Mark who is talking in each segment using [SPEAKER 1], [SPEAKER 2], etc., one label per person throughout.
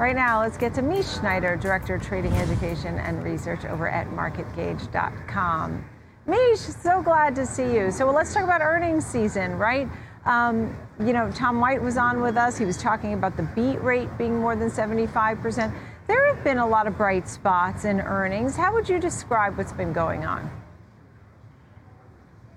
[SPEAKER 1] Right now, let's get to Meesh Schneider, Director of Trading Education and Research over at MarketGauge.com. Meesh, so glad to see you. So let's talk about earnings season, right? Um, you know, Tom White was on with us. He was talking about the beat rate being more than 75%. There have been a lot of bright spots in earnings. How would you describe what's been going on?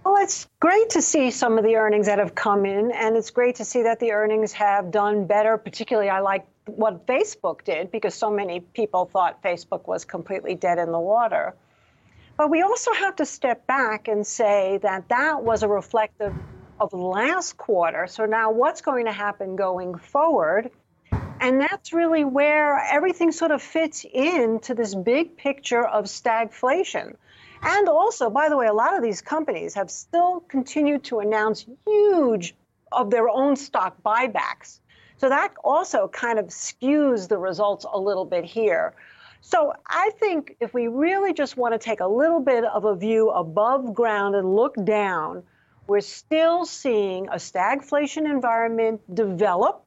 [SPEAKER 2] Well, it's great to see some of the earnings that have come in, and it's great to see that the earnings have done better. Particularly, I like what Facebook did because so many people thought Facebook was completely dead in the water. But we also have to step back and say that that was a reflective of last quarter. So now what's going to happen going forward? And that's really where everything sort of fits into this big picture of stagflation. And also, by the way, a lot of these companies have still continued to announce huge of their own stock buybacks. So that also kind of skews the results a little bit here. So I think if we really just want to take a little bit of a view above ground and look down, we're still seeing a stagflation environment develop.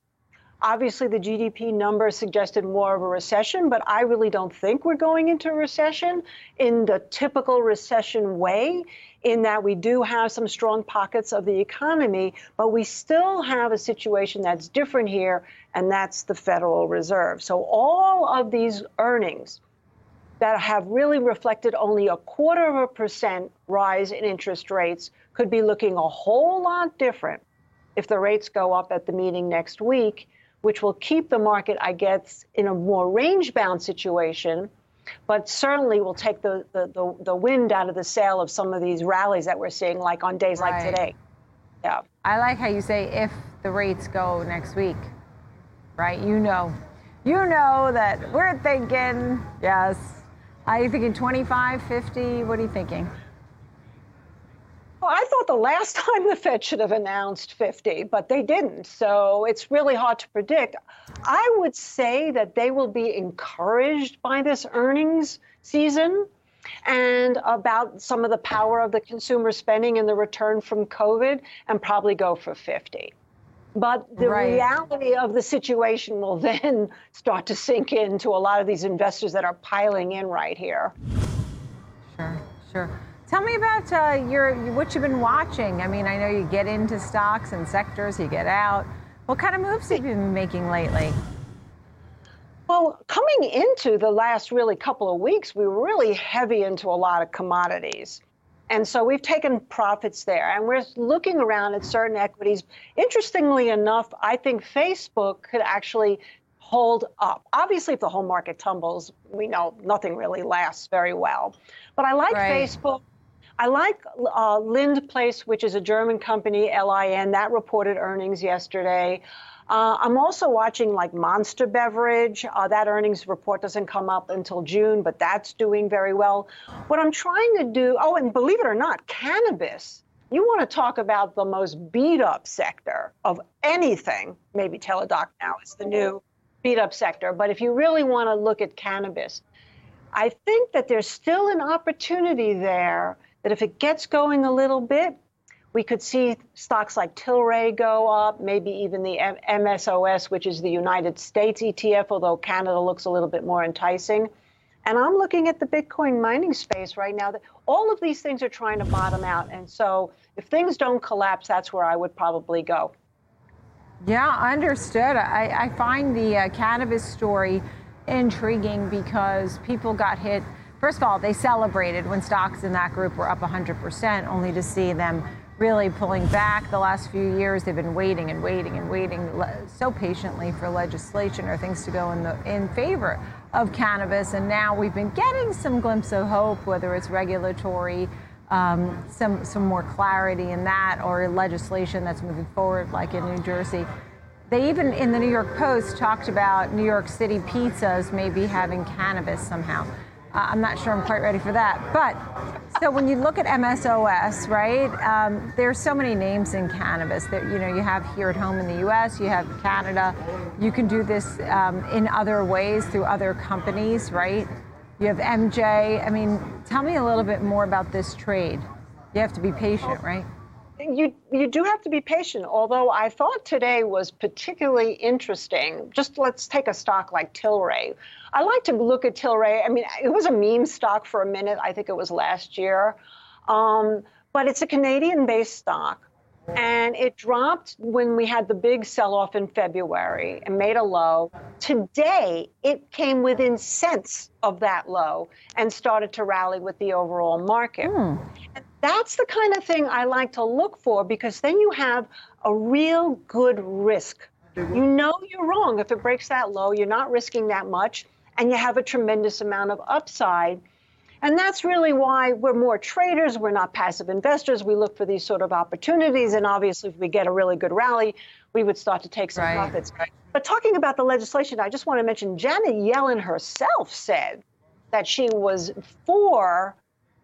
[SPEAKER 2] Obviously, the GDP number suggested more of a recession, but I really don't think we're going into a recession in the typical recession way, in that we do have some strong pockets of the economy, but we still have a situation that's different here, and that's the Federal Reserve. So all of these earnings that have really reflected only a quarter of a percent rise in interest rates could be looking a whole lot different if the rates go up at the meeting next week, which will keep the market, I guess, in a more range bound situation, but certainly will take the, the, the, the, wind out of the sail of some of these rallies that we're seeing, like on days right. like today.
[SPEAKER 1] Yeah. I like how you say if the rates go next week, right? You know, you know that we're thinking, yes. Are you thinking 25, 50? What are you thinking?
[SPEAKER 2] Well, I thought the last time the Fed should have announced 50, but they didn't. So it's really hard to predict. I would say that they will be encouraged by this earnings season and about some of the power of the consumer spending and the return from COVID and probably go for 50. But the right. reality of the situation will then start to sink into a lot of these investors that are piling in right here.
[SPEAKER 1] Sure, sure. Tell me about uh, your what you've been watching. I mean, I know you get into stocks and sectors, you get out. What kind of moves have you been making lately?
[SPEAKER 2] Well, coming into the last really couple of weeks, we were really heavy into a lot of commodities. And so we've taken profits there and we're looking around at certain equities. Interestingly enough, I think Facebook could actually hold up. Obviously, if the whole market tumbles, we know nothing really lasts very well. But I like right. Facebook. I like uh, Linde Place, which is a German company, LIN, that reported earnings yesterday. Uh, I'm also watching like Monster Beverage. Uh, that earnings report doesn't come up until June, but that's doing very well. What I'm trying to do, oh, and believe it or not, cannabis. You want to talk about the most beat up sector of anything. Maybe Teladoc now is the new beat up sector. But if you really want to look at cannabis, I think that there's still an opportunity there that if it gets going a little bit, we could see stocks like Tilray go up, maybe even the MSOS, which is the United States ETF, although Canada looks a little bit more enticing. And I'm looking at the Bitcoin mining space right now. All of these things are trying to bottom out. And so if things don't collapse, that's where I would probably go.
[SPEAKER 1] Yeah, understood. I, I find the uh, cannabis story intriguing because people got hit First of all, they celebrated when stocks in that group were up 100%, only to see them really pulling back the last few years. They've been waiting and waiting and waiting so patiently for legislation or things to go in the in favor of cannabis. And now we've been getting some glimpse of hope, whether it's regulatory, um, some some more clarity in that, or legislation that's moving forward, like in New Jersey. They even in the New York Post talked about New York City pizzas maybe having cannabis somehow. Uh, I'm not sure I'm quite ready for that. But so when you look at MSOS, right, um, there's so many names in cannabis that you know you have here at home in the U.S. You have Canada. You can do this um, in other ways through other companies, right? You have MJ. I mean, tell me a little bit more about this trade. You have to be patient, right?
[SPEAKER 2] You you do have to be patient. Although I thought today was particularly interesting. Just let's take a stock like Tilray. I like to look at Tilray. I mean, it was a meme stock for a minute. I think it was last year, um, but it's a Canadian-based stock. And it dropped when we had the big sell off in February and made a low. Today, it came within cents of that low and started to rally with the overall market. Mm. That's the kind of thing I like to look for because then you have a real good risk. You know you're wrong. If it breaks that low, you're not risking that much, and you have a tremendous amount of upside. And that's really why we're more traders. We're not passive investors. We look for these sort of opportunities. And obviously, if we get a really good rally, we would start to take some right. profits. But talking about the legislation, I just want to mention Janet Yellen herself said that she was for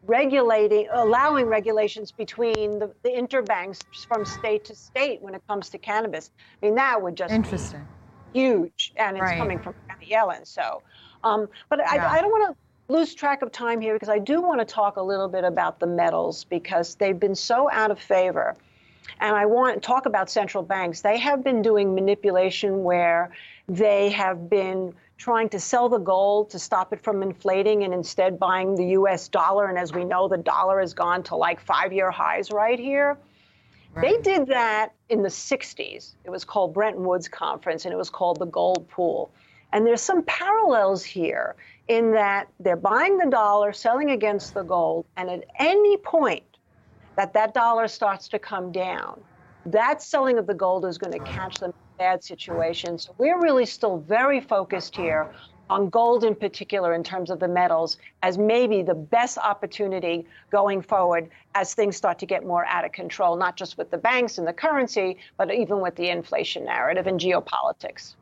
[SPEAKER 2] regulating, allowing regulations between the, the interbanks from state to state when it comes to cannabis. I mean, that would just
[SPEAKER 1] interesting,
[SPEAKER 2] huge, and it's right. coming from Janet Yellen. So, um, but yeah. I, I don't want to lose track of time here because I do want to talk a little bit about the metals because they've been so out of favor. And I want to talk about central banks. They have been doing manipulation where they have been trying to sell the gold to stop it from inflating and instead buying the US dollar. And as we know, the dollar has gone to like five year highs right here. Right. They did that in the 60s. It was called Bretton Woods Conference and it was called the Gold Pool. And there's some parallels here in that they're buying the dollar, selling against the gold, and at any point that that dollar starts to come down, that selling of the gold is going to catch them in bad situations. We're really still very focused here on gold in particular in terms of the metals as maybe the best opportunity going forward as things start to get more out of control, not just with the banks and the currency, but even with the inflation narrative and geopolitics.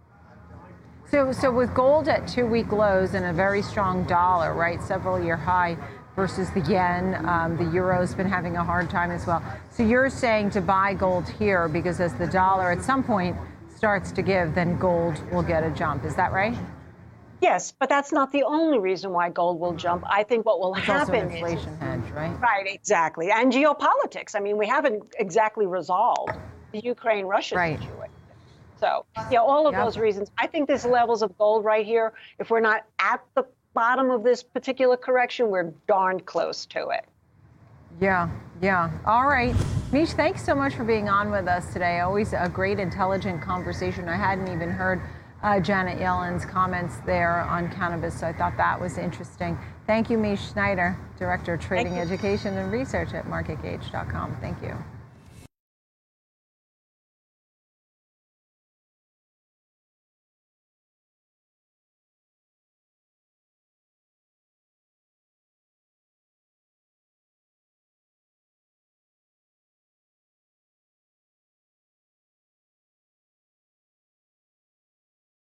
[SPEAKER 1] So, so with gold at two-week lows and a very strong dollar, right, several-year high versus the yen, um, the euro's been having a hard time as well. So you're saying to buy gold here because as the dollar at some point starts to give, then gold will get a jump. Is that right?
[SPEAKER 2] Yes, but that's not the only reason why gold will jump. I think what will
[SPEAKER 1] it's
[SPEAKER 2] happen
[SPEAKER 1] also inflation
[SPEAKER 2] is,
[SPEAKER 1] hedge, right?
[SPEAKER 2] Right, exactly, and geopolitics. I mean, we haven't exactly resolved the Ukraine-Russia
[SPEAKER 1] right.
[SPEAKER 2] situation. So, yeah, all of yep. those reasons. I think there's levels of gold right here. If we're not at the bottom of this particular correction, we're darn close to it.
[SPEAKER 1] Yeah, yeah. All right. Mish, thanks so much for being on with us today. Always a great, intelligent conversation. I hadn't even heard uh, Janet Yellen's comments there on cannabis, so I thought that was interesting. Thank you, Mish Schneider, Director of Trading Education and Research at MarketGauge.com. Thank you.